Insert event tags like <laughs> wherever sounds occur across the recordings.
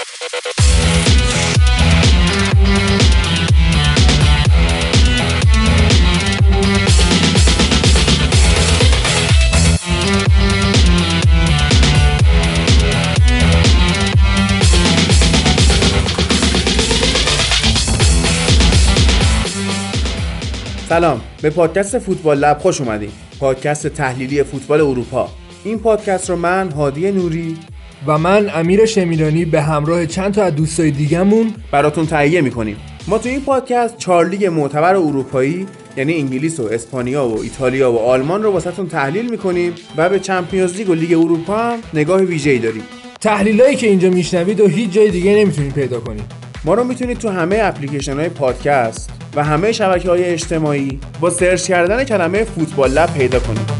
سلام به پادکست فوتبال لب خوش اومدید پادکست تحلیلی فوتبال اروپا. این پادکست رو من هادی نوری و من امیر شمیرانی به همراه چند تا از دوستای دیگهمون براتون تهیه می‌کنیم. ما تو این پادکست چهار لیگ معتبر اروپایی یعنی انگلیس و اسپانیا و ایتالیا و آلمان رو واسهتون تحلیل می‌کنیم و به چمپیونز لیگ و لیگ اروپا هم نگاه ویژه‌ای داریم. تحلیلایی که اینجا میشنوید و هیچ جای دیگه نمی‌تونید پیدا کنید. ما رو می‌تونید تو همه اپلیکیشن های پادکست و همه شبکه های اجتماعی با search کردن کلمه فوتبال لب پیدا کنید.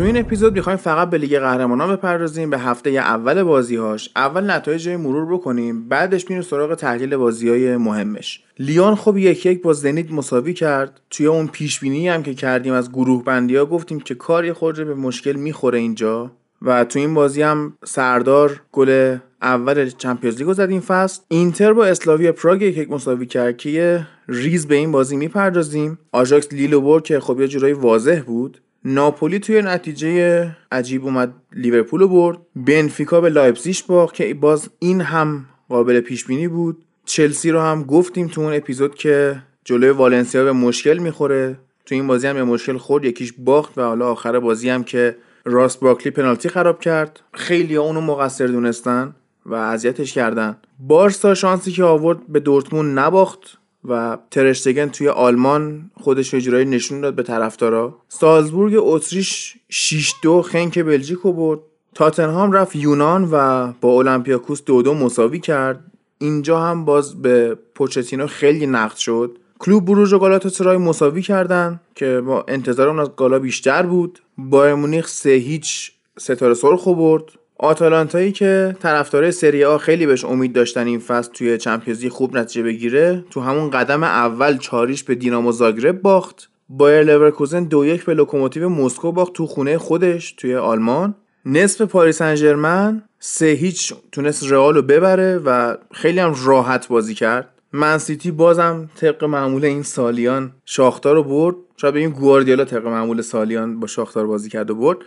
تو این اپیزود می‌خوایم فقط به لیگ قهرمانان بپردازیم به هفته اول بازیهاش. اول نتایج مرور بکنیم بعدش میریم سراغ تحلیل بازی های مهمش. لیون خب یک یک با زنیت مساوی کرد. توی اون پیش بینی هم که کردیم از گروه بندی ها گفتیم که کاری خود به مشکل می‌خوره اینجا. و تو این بازی هم سردار گل اول Champions League و زد این فصل. اینتر با اسلاویا پراگ یک مساوی کرد که ریز به این بازی می‌پردازیم. آژاکس لیلو که خب یه جورایی واضح بود. ناپولی توی نتیجه عجیب اومد لیورپول برد. بنفیکا به لایپزیش باخت که باز این هم قابل پیش بینی بود. چلسی رو هم گفتیم تو اون اپیزود که جلوی والنسیا به مشکل می‌خوره. تو این بازی هم به مشکل خورد یکیش باخت و حالا آخر بازی هم که راست باکلی پنالتی خراب کرد. خیلی ها اونو مقصر دونستن و اذیتش کردن. بارسا شانسی که آورد به دورتمون نباخت. و ترشتگن توی آلمان خودش رو جورایی نشون داد به طرفدارا. سالزبورگ اتریش 6 دو خنک بلژیک رو برد. تاتنهام رفت یونان و با اولمپیاکوس دو دو مساوی کرد. اینجا هم باز به پوچتینو خیلی نقد شد. کلوب بروژ و گالاتاسرای مساوی کردن که با انتظارمون از گالا بیشتر بود. بایرن مونیخ سه هیچ ستاره سرخ برد. آتالانتایی که طرفدار سری آ خیلی بهش امید داشتن این فصل توی Champions ی خوب نتیجه بگیره تو همون قدم اول چهار هیچ به دینامو زاگرب باخت. بایر لورکوزن دو یک به لوکوموتیو مسکو باخت تو خونه خودش توی آلمان. نصف پاریس انجرمن سه هیچ تونست رئال رو ببره و خیلی هم راحت بازی کرد. من سیتی بازم طبق معمول این سالیان شاختار رو برد. شاید بگیم گواردیولا طبق معمول سالیان با شاختار بازی کرد و برد.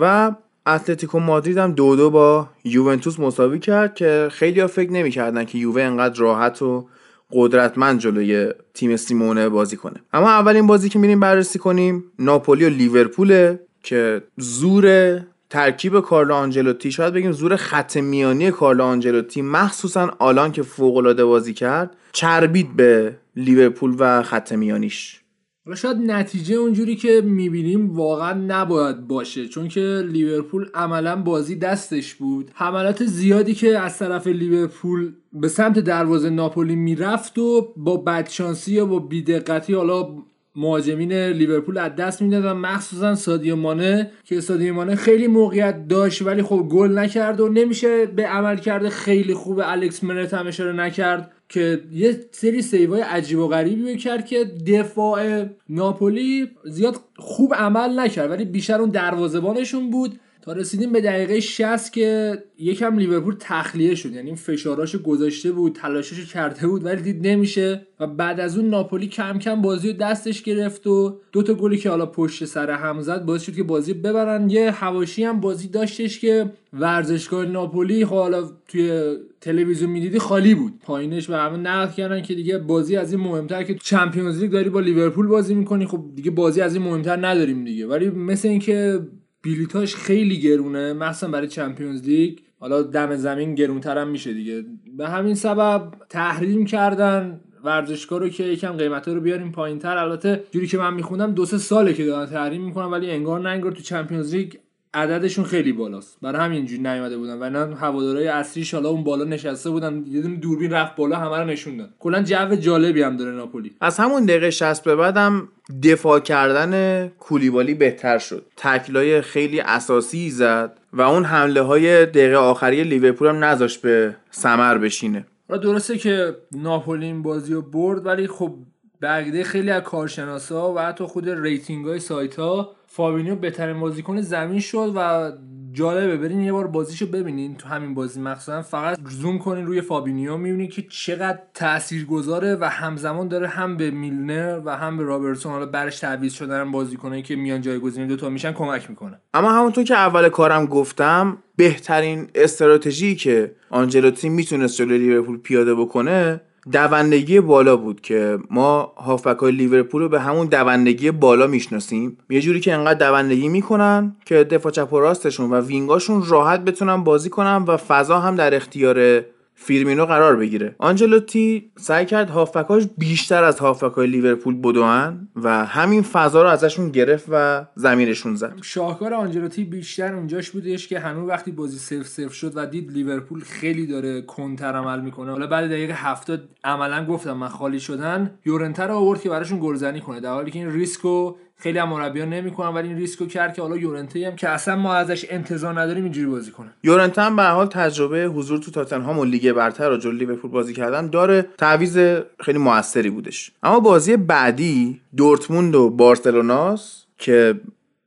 و اتلتیکو مادرید هم دو دو با یوونتوس مساوی کرد که خیلی ها فکر نمی‌کردن که یووه انقدر راحت و قدرتمند جلوی تیم سیمونه بازی کنه. اما اولین بازی که میریم بررسی کنیم ناپولی و لیورپوله که زور ترکیب کارلو آنجلوتی شاید بگیم زور خط میانی کارلو آنجلوتی مخصوصا آلان که فوق العاده بازی کرد چربید به لیورپول و خط میانیش. حالا شاید نتیجه اونجوری که می‌بینیم واقعا نباید باشه چون که لیورپول عملا بازی دستش بود. حملات زیادی که از طرف لیورپول به سمت دروازه ناپولی می‌رفت و با بدشانسی یا با بیدقتی حالا مهاجمین لیورپول از دست می‌دادن مخصوصا سادیو مانه که سادیو مانه خیلی موقعیت داشت ولی خب گل نکرد و نمیشه به عمل کرده خیلی خوب الکس منت هم اشاره نکرد. که یه سری سیوای عجیب و غریبی کرد که دفاع ناپولی زیاد خوب عمل نکرد ولی بیشتر اون دروازبانشون بود. رسیدیم به دقیقه 60 که یکم لیورپول تخلیه شد. یعنی فشاراشو گذاشته بود تلاشش کرده بود ولی دید نمیشه. و بعد از اون ناپولی کم کم بازی رو دستش گرفت و دو تا گلی که حالا پشت سر هم زد باعث شد که بازی ببرن. یه هواشی هم بازی داشتش که ورزشگاه ناپولی خب حالا توی تلویزیون می‌دیدی خالی بود. پایینش و همه نقد کردن که دیگه بازی از این مهمتر که Champions League داری با لیورپول بازی می‌کنی خب دیگه بازی از این مهمتر نداریم دیگه. ولی مثل اینکه بلیتاش خیلی گرونه مخصوصا برای Champions League. حالا دم زمین گرونتر هم میشه دیگه. به همین سبب تحریم کردن ورزشگاه رو که یکم قیمتا رو بیاریم پایینتر. البته جوری که من میخوندم دو سه ساله که دارن تحریم می‌کنن ولی انگار نه انگار تو Champions League عددشون خیلی بالاست. برای همین اینجوری نیومده بودن. و اینا هوادارهای اصلیش حالا اون بالا نشسته بودن. یه دونه دوربین رفت بالا همه رو نشون داد. کلا جو جالبی هم داره ناپولی. از همون دقیقه 60 به بعدم دفاع کردن کولیبالی بهتر شد. تکلای خیلی اساسی زد و اون حمله های دقیقه آخری لیورپول هم نذاشت به سمر بشینه. درسته که ناپولی این بازی رو برد ولی خب به عقیده خیلی از کارشناسا و حتی خود rating های سایت ها فابینیو بهترین بازیکن زمین شد و جالبه. برین یه بار بازیشو ببینین تو همین بازی. مخصوصا فقط زوم کنین روی فابینیو می‌بینین که چقدر تاثیرگذاره و همزمان داره هم به میلنر و هم به رابرتسون حالا بعدش تعویض شدن بازیکنایی که میان جایگزین دوتا میشن کمک می‌کنه. اما همونطور که اول کارم گفتم بهترین استراتژی که آنجلوتی می‌تونست جلوی لیورپول پیاده بکنه دوندگی بالا بود که ما هافبک های لیورپول رو به همون دوندگی بالا می‌شناسیم. یه جوری که انقدر دوندگی می‌کنن که دفاع چپ و راستشون و وینگاشون راحت بتونن بازی کنن و فضا هم در اختیار فیرمینو قرار بگیره. آنجلوتی سعی کرد هافبکاش بیشتر از هافبکای لیورپول بدوان و همین فضا رو ازشون گرفت و زمینشون زد. شاهکار آنجلوتی بیشتر اونجاش بودش که هنوز وقتی بازی صفر صفر شد و دید لیورپول خیلی داره کنتر عمل می‌کنه. حالا بعد دقیقه هفتاد عملا گفتم من خالی شدن یورنته رو آورد که براشون گلزنی کنه. در حالی که این ریسکو خیلی هم مربیان نمی‌کنن ولی این ریسکو کرد که حالا یورنته هم که اصلا ما ازش انتظار نداریم اینجوری بازی کنه. یورنته هم به حال تجربه حضور تو تاتنهام و لیگ برتر و جلوی لیورپول بازی کردن داره تعویض خیلی موثری بودش. اما بازی بعدی دورتموند و بارسلوناس که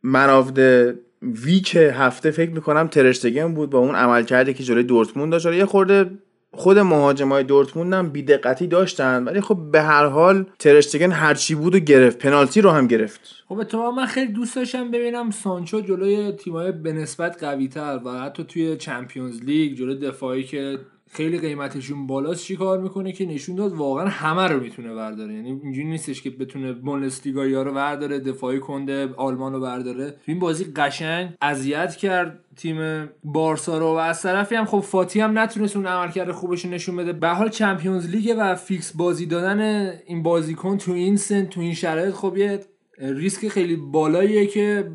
man of the week هفته فکر می‌کنم ترشتگن بود با اون عملکردی که جلوی دورتموند داشت. یه خورده خود مهاجمای دورتموند هم بیدقتی داشتن ولی خب به هر حال ترشتگن هرچی بود و گرفت. پنالتی رو هم گرفت. خب تو من خیلی دوست داشتم ببینم سانچو جلوی تیمای به نسبت قوی و حتی توی Champions League جلوی دفاعی که خیلی قیمتشون بالاست چی کار می‌کنه که نشون داد واقعا همه رو می‌تونه برداره. یعنی اینجوری نیستش که بتونه بوندسلیگا رو برداره دفاعای کند آلمان رو برداره. این بازی قشنگ اذیت کرد تیم بارسا رو و از طرفی هم خب فاتی هم نتونست اون عملکرد خوبش نشون بده. به حال Champions League و fix بازی دادن این بازیکن تو این سن تو این شرایط خب یه ریسک خیلی بالاییه که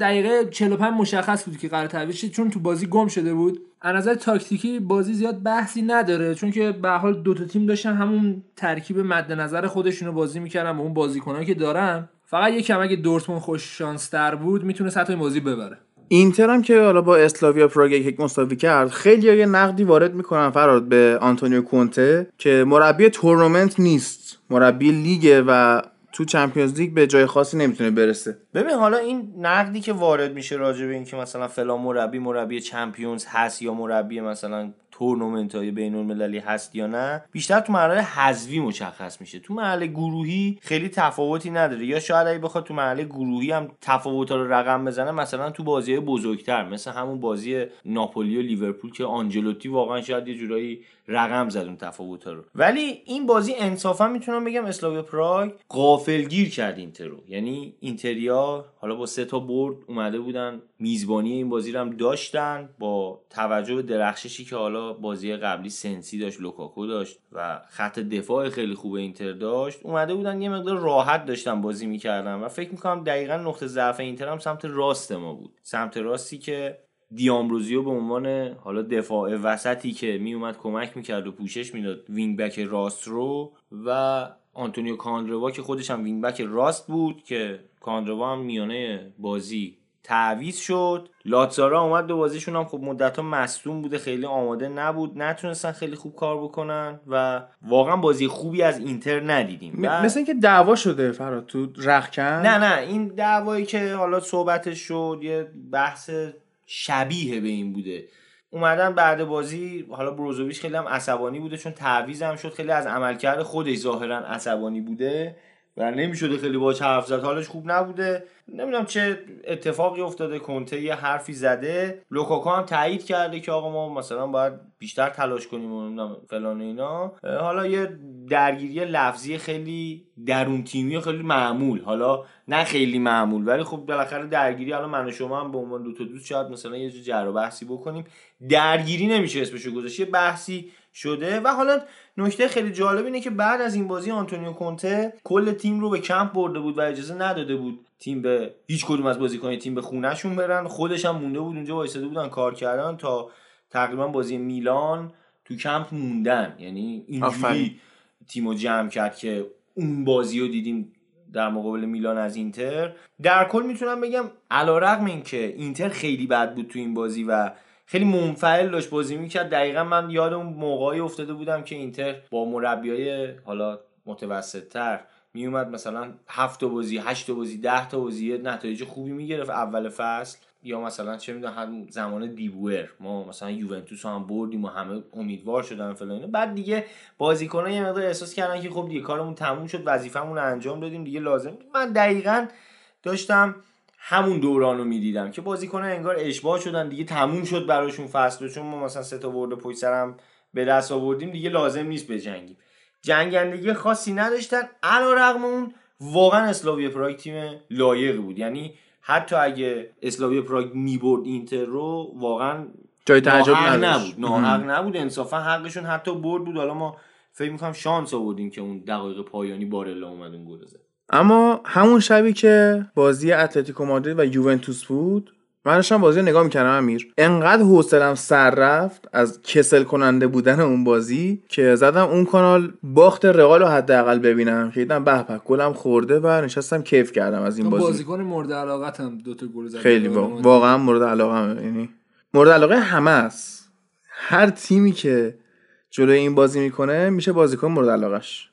دقیقه 45 مشخص بود که قرار تعویض چون تو بازی گم شده بود. از نظر تاکتیکی بازی زیاد بحثی نداره چون که به حال دو تا تیم داشتن همون ترکیب مد نظر خودشونو بازی می‌کردن با اون بازیکنایی که دارن. فقط یکم اگه دورتموند خوش شانس تر بود می‌تونه سه هیچ این بازی ببره. اینتر هم که حالا با اسلاویا پراگ یک مساوی کرد خیلی یه نقدی وارد می‌کنن فراد به آنتونیو کونته که مربی تورنمنت نیست. مربی لیگه و تو Champions League به جای خاصی نمی‌تونه برسه. ببین حالا این نقدی که وارد میشه راجع به اینکه مثلا فلان مربی مربی Champions هست یا مربی مثلا تورنمنت های بین المللی هست یا نه بیشتر تو مرحله حذوی مشخص میشه. تو مرحله گروهی خیلی تفاوتی نداره. یا شاید اگه بخواد تو مرحله گروهی هم تفاوت رو رقم بزنه مثلا تو بازی بزرگتر مثل همون بازی ناپولی و لیورپول که آنجلوتی واقعا شاید یه جورایی رقم زد اون تفاوت رو. ولی این بازی انصافا می‌تونم بگم اسلاویا پراگ غافلگیر کرد اینتر رو یعنی اینتریا حالا با سه تا برد اومده بودن میزبانی این بازی رو هم داشتن با توجه به درخششی که حالا بازی قبلی سنسی داشت لوکاکو داشت و خط دفاع خیلی خوب اینتر داشت اومده بودن یه مقدار راحت داشتن بازی می‌کردن و فکر می‌کنم دقیقا نقطه ضعف اینتر هم سمت راست ما بود. سمت راستی که دی‌آمبروزیو به عنوان حالا دفاع وسطی که میومد کمک می‌کرد و پوشش می‌داد wing back راست رو و آنتونیو کاندروا که خودش هم wing back راست بود که کاندروا هم میانه بازی تعویض شد. لاتزارو اومد دو بازیشون هم خب مدت ها مصدوم بوده خیلی آماده نبود. نتونستن خیلی خوب کار بکنن و واقعا بازی خوبی از اینتر ندیدیم. م- مثل اینکه دعوا شده فراد تو رخکن نه نه. این دعوایی که حالا صحبتش شد یه بحث شبیه به این بوده. اومدن بعد بازی حالا بروزوویچ خیلی هم عصبانی بوده چون تعویض هم شد. خیلی از عملکرد خودش ظاهرا عصبانی بوده. و نمی‌شده خیلی باهاش حرف زد. حالش خوب نبوده. نمی‌دونم چه اتفاقی افتاده. کنته یه حرفی زده. لوکاکو هم تایید کرده که آقا ما مثلا باید بیشتر تلاش کنیم و نمی‌دونم فلان اینا. حالا یه درگیری لفظی خیلی درون تیمی و خیلی معمول. حالا نه خیلی معمول ولی خب بالاخره درگیری حالا من و شما هم به عنوان دو تا دوست شاید مثلا یه جر بحثی بکنیم. درگیری نمیشه اسمشو گذاشت. یه بحثی شده. و حالا نکته خیلی جالب اینه که بعد از این بازی آنتونیو کونته کل تیم رو به کمپ برده بود و اجازه نداده بود تیم به هیچ کدوم از بازیکن تیم به خونهشون برن. خودش هم مونده بود اونجا وایساده بودن کار کردن تا تقریبا بازی میلان تو کمپ موندن. یعنی اینجوری تیمو جمع کرد که اون بازی رو دیدیم در مقابل میلان از اینتر. در کل می‌تونم بگم علیرغم اینکه اینتر خیلی بد بود تو این بازی و خیلی منفعل داشت بازی می‌کرد. دقیقا من یاد اون موقعی افتاده بودم که اینتر با مربیای حالا متوسط تر میومد مثلا هفت بازی هشت بازی ده تا بازی نتایج خوبی می‌گرفت. اول فصل یا مثلا چه می‌دونم زمان دیبوئر. ما مثلا یوونتوس هم بردیم و همه امیدوار شدن فلان بعد دیگه بازیکنان یه مقدار احساس کردن که خب دیگه کارمون تموم شد وظیفمون انجام دادیم دیگه لازم. من دقیقا داشتم همون دوران رو می‌دیدم که بازیکنان انگار اشباه شدن. دیگه تموم شد براشون فصل چون ما مثلا سه تا برد پشت سرم به دست آوردیم. دیگه لازم نیست بجنگیم جنگندگی خاصی نداشتن. علیرغم اون واقعا اسلاوی پراگ تیم لایقی بود. یعنی حتی اگه اسلاوی پراگ می‌برد اینتر رو واقعا جای تعجب نبود. ناحق نبود. انصافا حقشون حتی برد بود. حالا ما فکر می‌کنم شانس آوردیم که اون دقایق پایانی بارلا اومد اون گل اما همون شبی که بازی اتلتیکو مادرید و یوونتوس بود من داشتم بازی نگاه می‌کردم امیر. انقدر حوصلم سر رفت از کسل کننده بودن اون بازی که زدم اون کانال باخت رئال رو حداقل ببینم. که دیدم به به گلم خورده و نشستم کیف کردم از این بازی. بازیکن مورد علاقتم دو تا گل زد. خیلی واقعا مورد علاقه یعنی مورد علاقه همه است. هر تیمی که جلوی این بازی می‌کنه میشه بازیکن مورد علاقش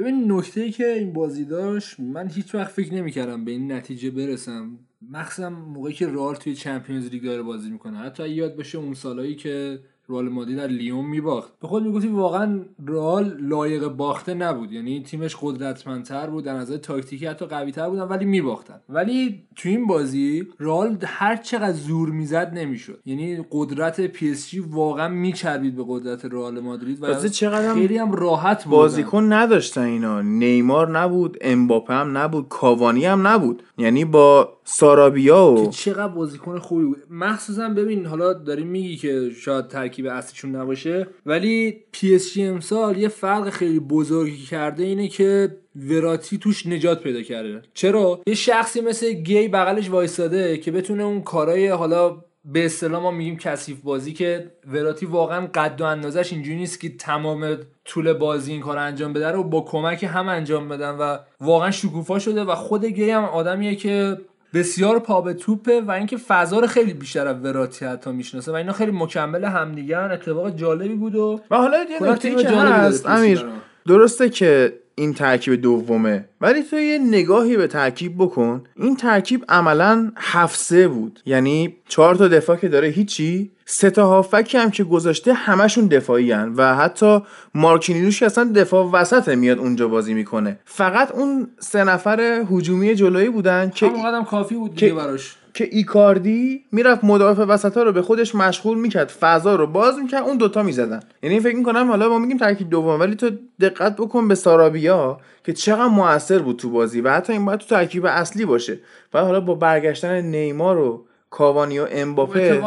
ببین نکته ای که این بازی داشت من هیچ وقت فکر نمی‌کردم به این نتیجه برسم. مخصوصا موقعی که رئال توی Champions League داره بازی می‌کنه. حتی یاد باشه اون سالایی که رئال مادرید در لیون میباخت. به خود می‌گفتی واقعا رئال لایق باخته نبود. یعنی تیمش قدرتمندتر بود در نظر تاکتیکی حتی قوی تر بودن ولی میباختن. ولی تو این بازی رئال هر چقدر زور می‌زد نمی‌شد. یعنی قدرت PSG واقعا میچربید به قدرت رئال مادرید و چقدر خیلی هم راحت بازیکن نداشتن اینا. نیمار نبود امباپه هم نبود کاوانی هم نبود. یعنی با سارابیا و که چقدر بازیکن خوبی بود. مخصوصا ببین حالا داریم میگی که شاید ترکیب اصلیشون نباشه. ولی PSG امسال یه فرق خیلی بزرگی کرده اینه که وراتی توش نجات پیدا کرده. چرا؟ یه شخصی مثل گی بغلش وایساده که بتونه اون کارای حالا به اصطلاح ما میگیم کثیف بازی که وراتی واقعا قد و اندازش اینجوری نیست که تمام طول بازی این کار انجام بده رو با کمک هم انجام بدن و واقعا شکوفا شده و خود گی هم آدمیه که بسیار پا به توپه و اینکه فضا رو خیلی بیشتر از وراتی حتی می‌شناسه و اینا خیلی مکمل همدیگه اتفاق جالبی بود و و حالا یه نکته که هست امیر. درسته که این ترکیب دومه. ولی تو یه نگاهی به ترکیب بکن. این ترکیب عملا هفته بود. یعنی چهار تا دفاع که داره هیچی. سه تا هافکی هم که گذاشته همشون دفاعی هن و حتی مارکینیوش که اصلا دفاع وسط میاد اونجا بازی می‌کنه. فقط اون سه نفر هجومی جلویی بودن که هم کافی بود دیگه براش. که ایکاردی می‌رفت مدافع وسط ها رو به خودش مشغول می‌کرد. فضا رو باز می‌کرد اون دوتا می‌زدن. یعنی فکر می‌کنم حالا ما میگیم ترکیب دوم ولی تو دقت بکن به سارابیا که چقدر موثر بود تو بازی و حتی این باید تو ترکیب اصلی باشه. و حالا با برگشتن نیمار رو کاوانی و امباپه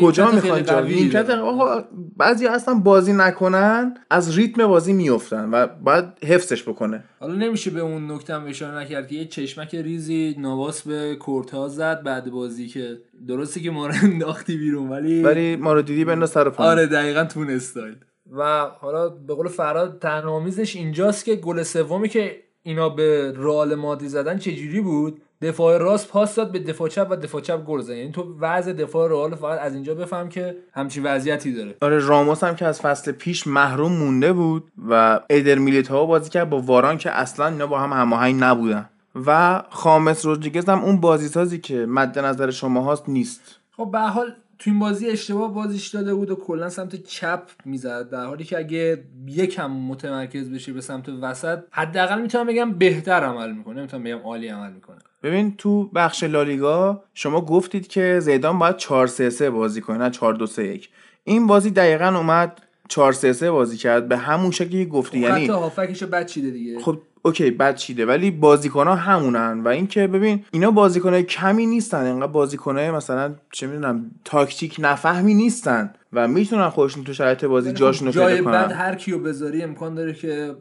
کجا می‌خوان جا نیمکت آقا بعضی اصلا بازی نکنن از ریتم بازی میفتن و باید حفظش بکنه. حالا نمیشه به اون نکته هم اشاره نکرد که یه چشمک ریزی نواس به کورتا زد بعد بازی که درسته که ما رو <laughs> انداختی بیرون ولی ولی ما رو دیدی بنداز سر آره دقیقا تون استایل. و حالا به قول فراد تنامیزش اینجاست که گل سومی که اینا به رال مادی زدن چجوری بود؟ دفاع راست پاس داد به دفاع چپ و دفاع چپ گل زد. یعنی تو وضع دفاع رئال فقط از اینجا بفهم که همچین وضعیتی داره. آره راموس هم که از فصل پیش محروم مونده بود و ایدر میلیتائو بازی کرد با واران که اصلا اینا با هم هماهنگ نبودن. و خامس رودریگز هم اون بازیسازی که مد نظر شما هاست نیست. خب به حال تو این بازی اشتباه بازیش داده بود و کلا سمت چپ می‌زد. در حالی که اگه یکم متمرکز بشه به سمت وسط حداقل می‌تونم بگم بهتر عمل می‌کنه. نمی‌تونم بگم عالی عمل می‌کنه. ببین تو بخش لالیگا شما گفتید که زیدان باید 4 3 3 بازی کنه نه 4 2 3 1 این بازی دقیقا اومد 4 3 3 بازی کرد به همون شکلی گفتی. خب یعنی حتی هافبکشو بد چیده دیگه. خب okay بد چیده. ولی بازیکن ها همونن و اینکه ببین اینا بازیکن کمی نیستن. انقدر بازیکن مثلا چه می‌دونم تاکتیک نفهمی نیستن و می‌تونن خودشون تو شرایط بازی خب جاشون رو جای پیدا کنن. بعد هر کیو بذاری امکان داره که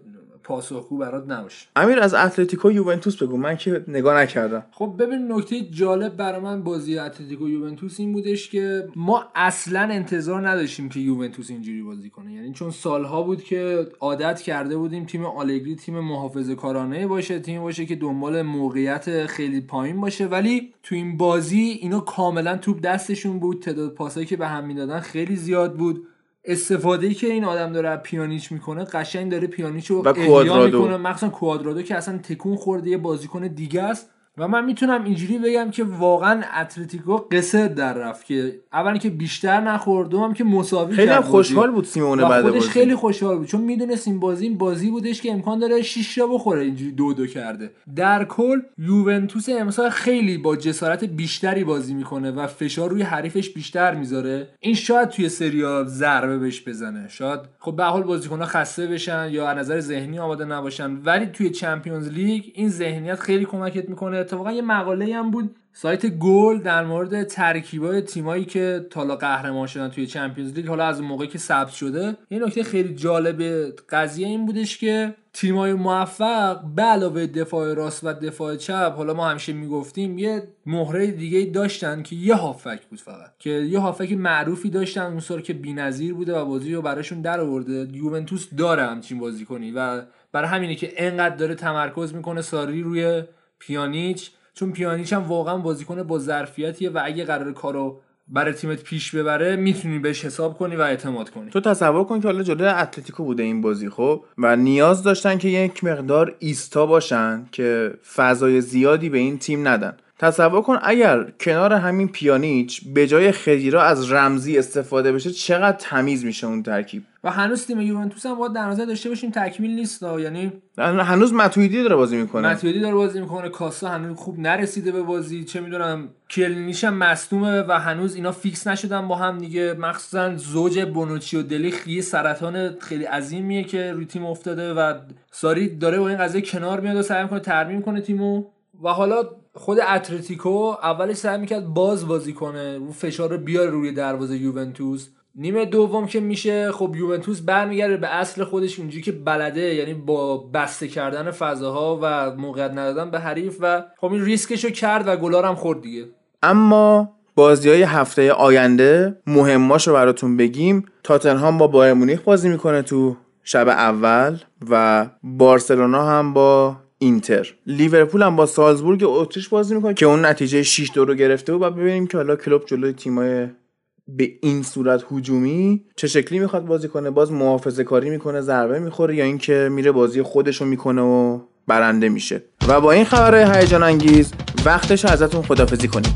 پاسخگو برات نباشه. امیر از اتلتیکو یوونتوس بگو. من که نگاه نکردم. خب ببین نکته جالب برای من بازی اتلتیکو یوونتوس این بودش که ما اصلا انتظار نداشتیم که یوونتوس اینجوری بازی کنه. یعنی چون سالها بود که عادت کرده بودیم تیم آلگری تیم محافظه کارانه باشه تیم باشه که دنبال موقعیت خیلی پایین باشه. ولی تو این بازی اینا کاملا توپ دستشون بود. تعداد پاسایی که به هم می‌دادن خیلی زیاد بود. استفاده که این آدم داره پیانیچ می‌کنه قشنگ داره پیانیچ رو احیا می‌کنه. مخصوصا کوادرادو که اصلا تکون خورده یه بازیکن دیگه است. و من می‌تونم اینجوری بگم که واقعا اتلتیکو قصه در رفت که اولی که بیشتر نخورد دوم که مساوی خیلی خوشحال بود سیمونه بعد خودش خیلی خوشحال بود چون می‌دونست این بازی این بازی بودش که امکان داره 6 تا بخوره اینجوری دو دو کرده. در کل یوونتوس امسال خیلی با جسارت بیشتری بازی می‌کنه و فشار روی حریفش بیشتر می‌ذاره. این شاید توی سریا ضربه بهش بزنه. شاید خب به حال بازیکن‌ها خسته بشن یا از نظر ذهنی آماده نباشن ولی توی چمپیونز لیگ این ذهنیت خیلی کمکت می‌کنه اتفاقا یه مقاله هم بود سایت گل در مورد ترکیبای تیمایی که تالا قهرمان شدن توی چمپیونز لیگ حالا از موقعی که ثبت شده. یه نکته خیلی جالب قضیه این بودش که تیمای موفق به علاوه دفاع راست و دفاع چپ حالا ما همیشه می‌گفتیم یه مهره دیگه داشتن که یه هافک بود فقط. که یه هافک معروفی داشتن اون سال که بی‌نظیر بوده و بازی رو براشون در آورده. یوونتوس داره همچین بازی کنی و برای همینه که انقدر داره تمرکز می‌کنه ساری روی پیانیچ چون پیانیچ هم واقعا بازیکن با ظرفیتیه و اگه قرار کارو برای تیمت پیش ببره می‌تونی بهش حساب کنی و اعتماد کنی. تو تصور کن که حالا جلوی اتلتیکو بوده این بازی خب؟ و نیاز داشتن که یک مقدار ایستا باشن که فضای زیادی به این تیم ندن. تصور کن اگر کنار همین پیانیچ به جای خدیرا از رمزی استفاده بشه چقدر تمیز میشه اون ترکیب؟ و هنوز تیم یوونتوس هم باید در نظر داشته باشیم تکمیل نیست یعنی هنوز ماتویدی داره بازی می‌کنه. ماتویدی داره بازی می‌کنه کاستا هنوز خوب نرسیده به بازی چه می‌دونم کیلینیش هم مصدومه و هنوز اینا fix نشدن با هم دیگه. مخصوصا زوج بونوچی و دلیخت یه سرطان خیلی عظیمیه که روی تیم افتاده و ساری داره با این قضیه کنار میاد و سعی می‌کنه ترمیم کنه تیمو. و حالا خود اتلتیکو اولش سعی می‌کرد باز بازی کنه رو فشار رو بیاره روی دروازه یوونتوس. نیمه دوم که میشه خب یوونتوس برمیگرده به اصل خودش اونجوری که بلده یعنی با بسته کردن فضاها و موقعیت ندادن به حریف و خب این ریسکشو کرد و گلار هم خورد دیگه. اما بازی های هفته آینده مهماش رو براتون بگیم. تاتنهام با بایر مونیخ بازی می‌کنه تو شب اول و بارسلونا هم با اینتر. لیورپول هم با سالزبورگ اتریش بازی می‌کنه که اون نتیجه 6 دو رو گرفته و ببینیم که حالا کلوب جلوی تیمای به این صورت هجومی چه شکلی می‌خواد بازی کنه. باز محافظه کاری می‌کنه ضربه می‌خوره یا اینکه میره بازی خودشو می‌کنه و برنده میشه. و با این خبرهای هیجان انگیز وقتش ازتون خدافزی کنیم.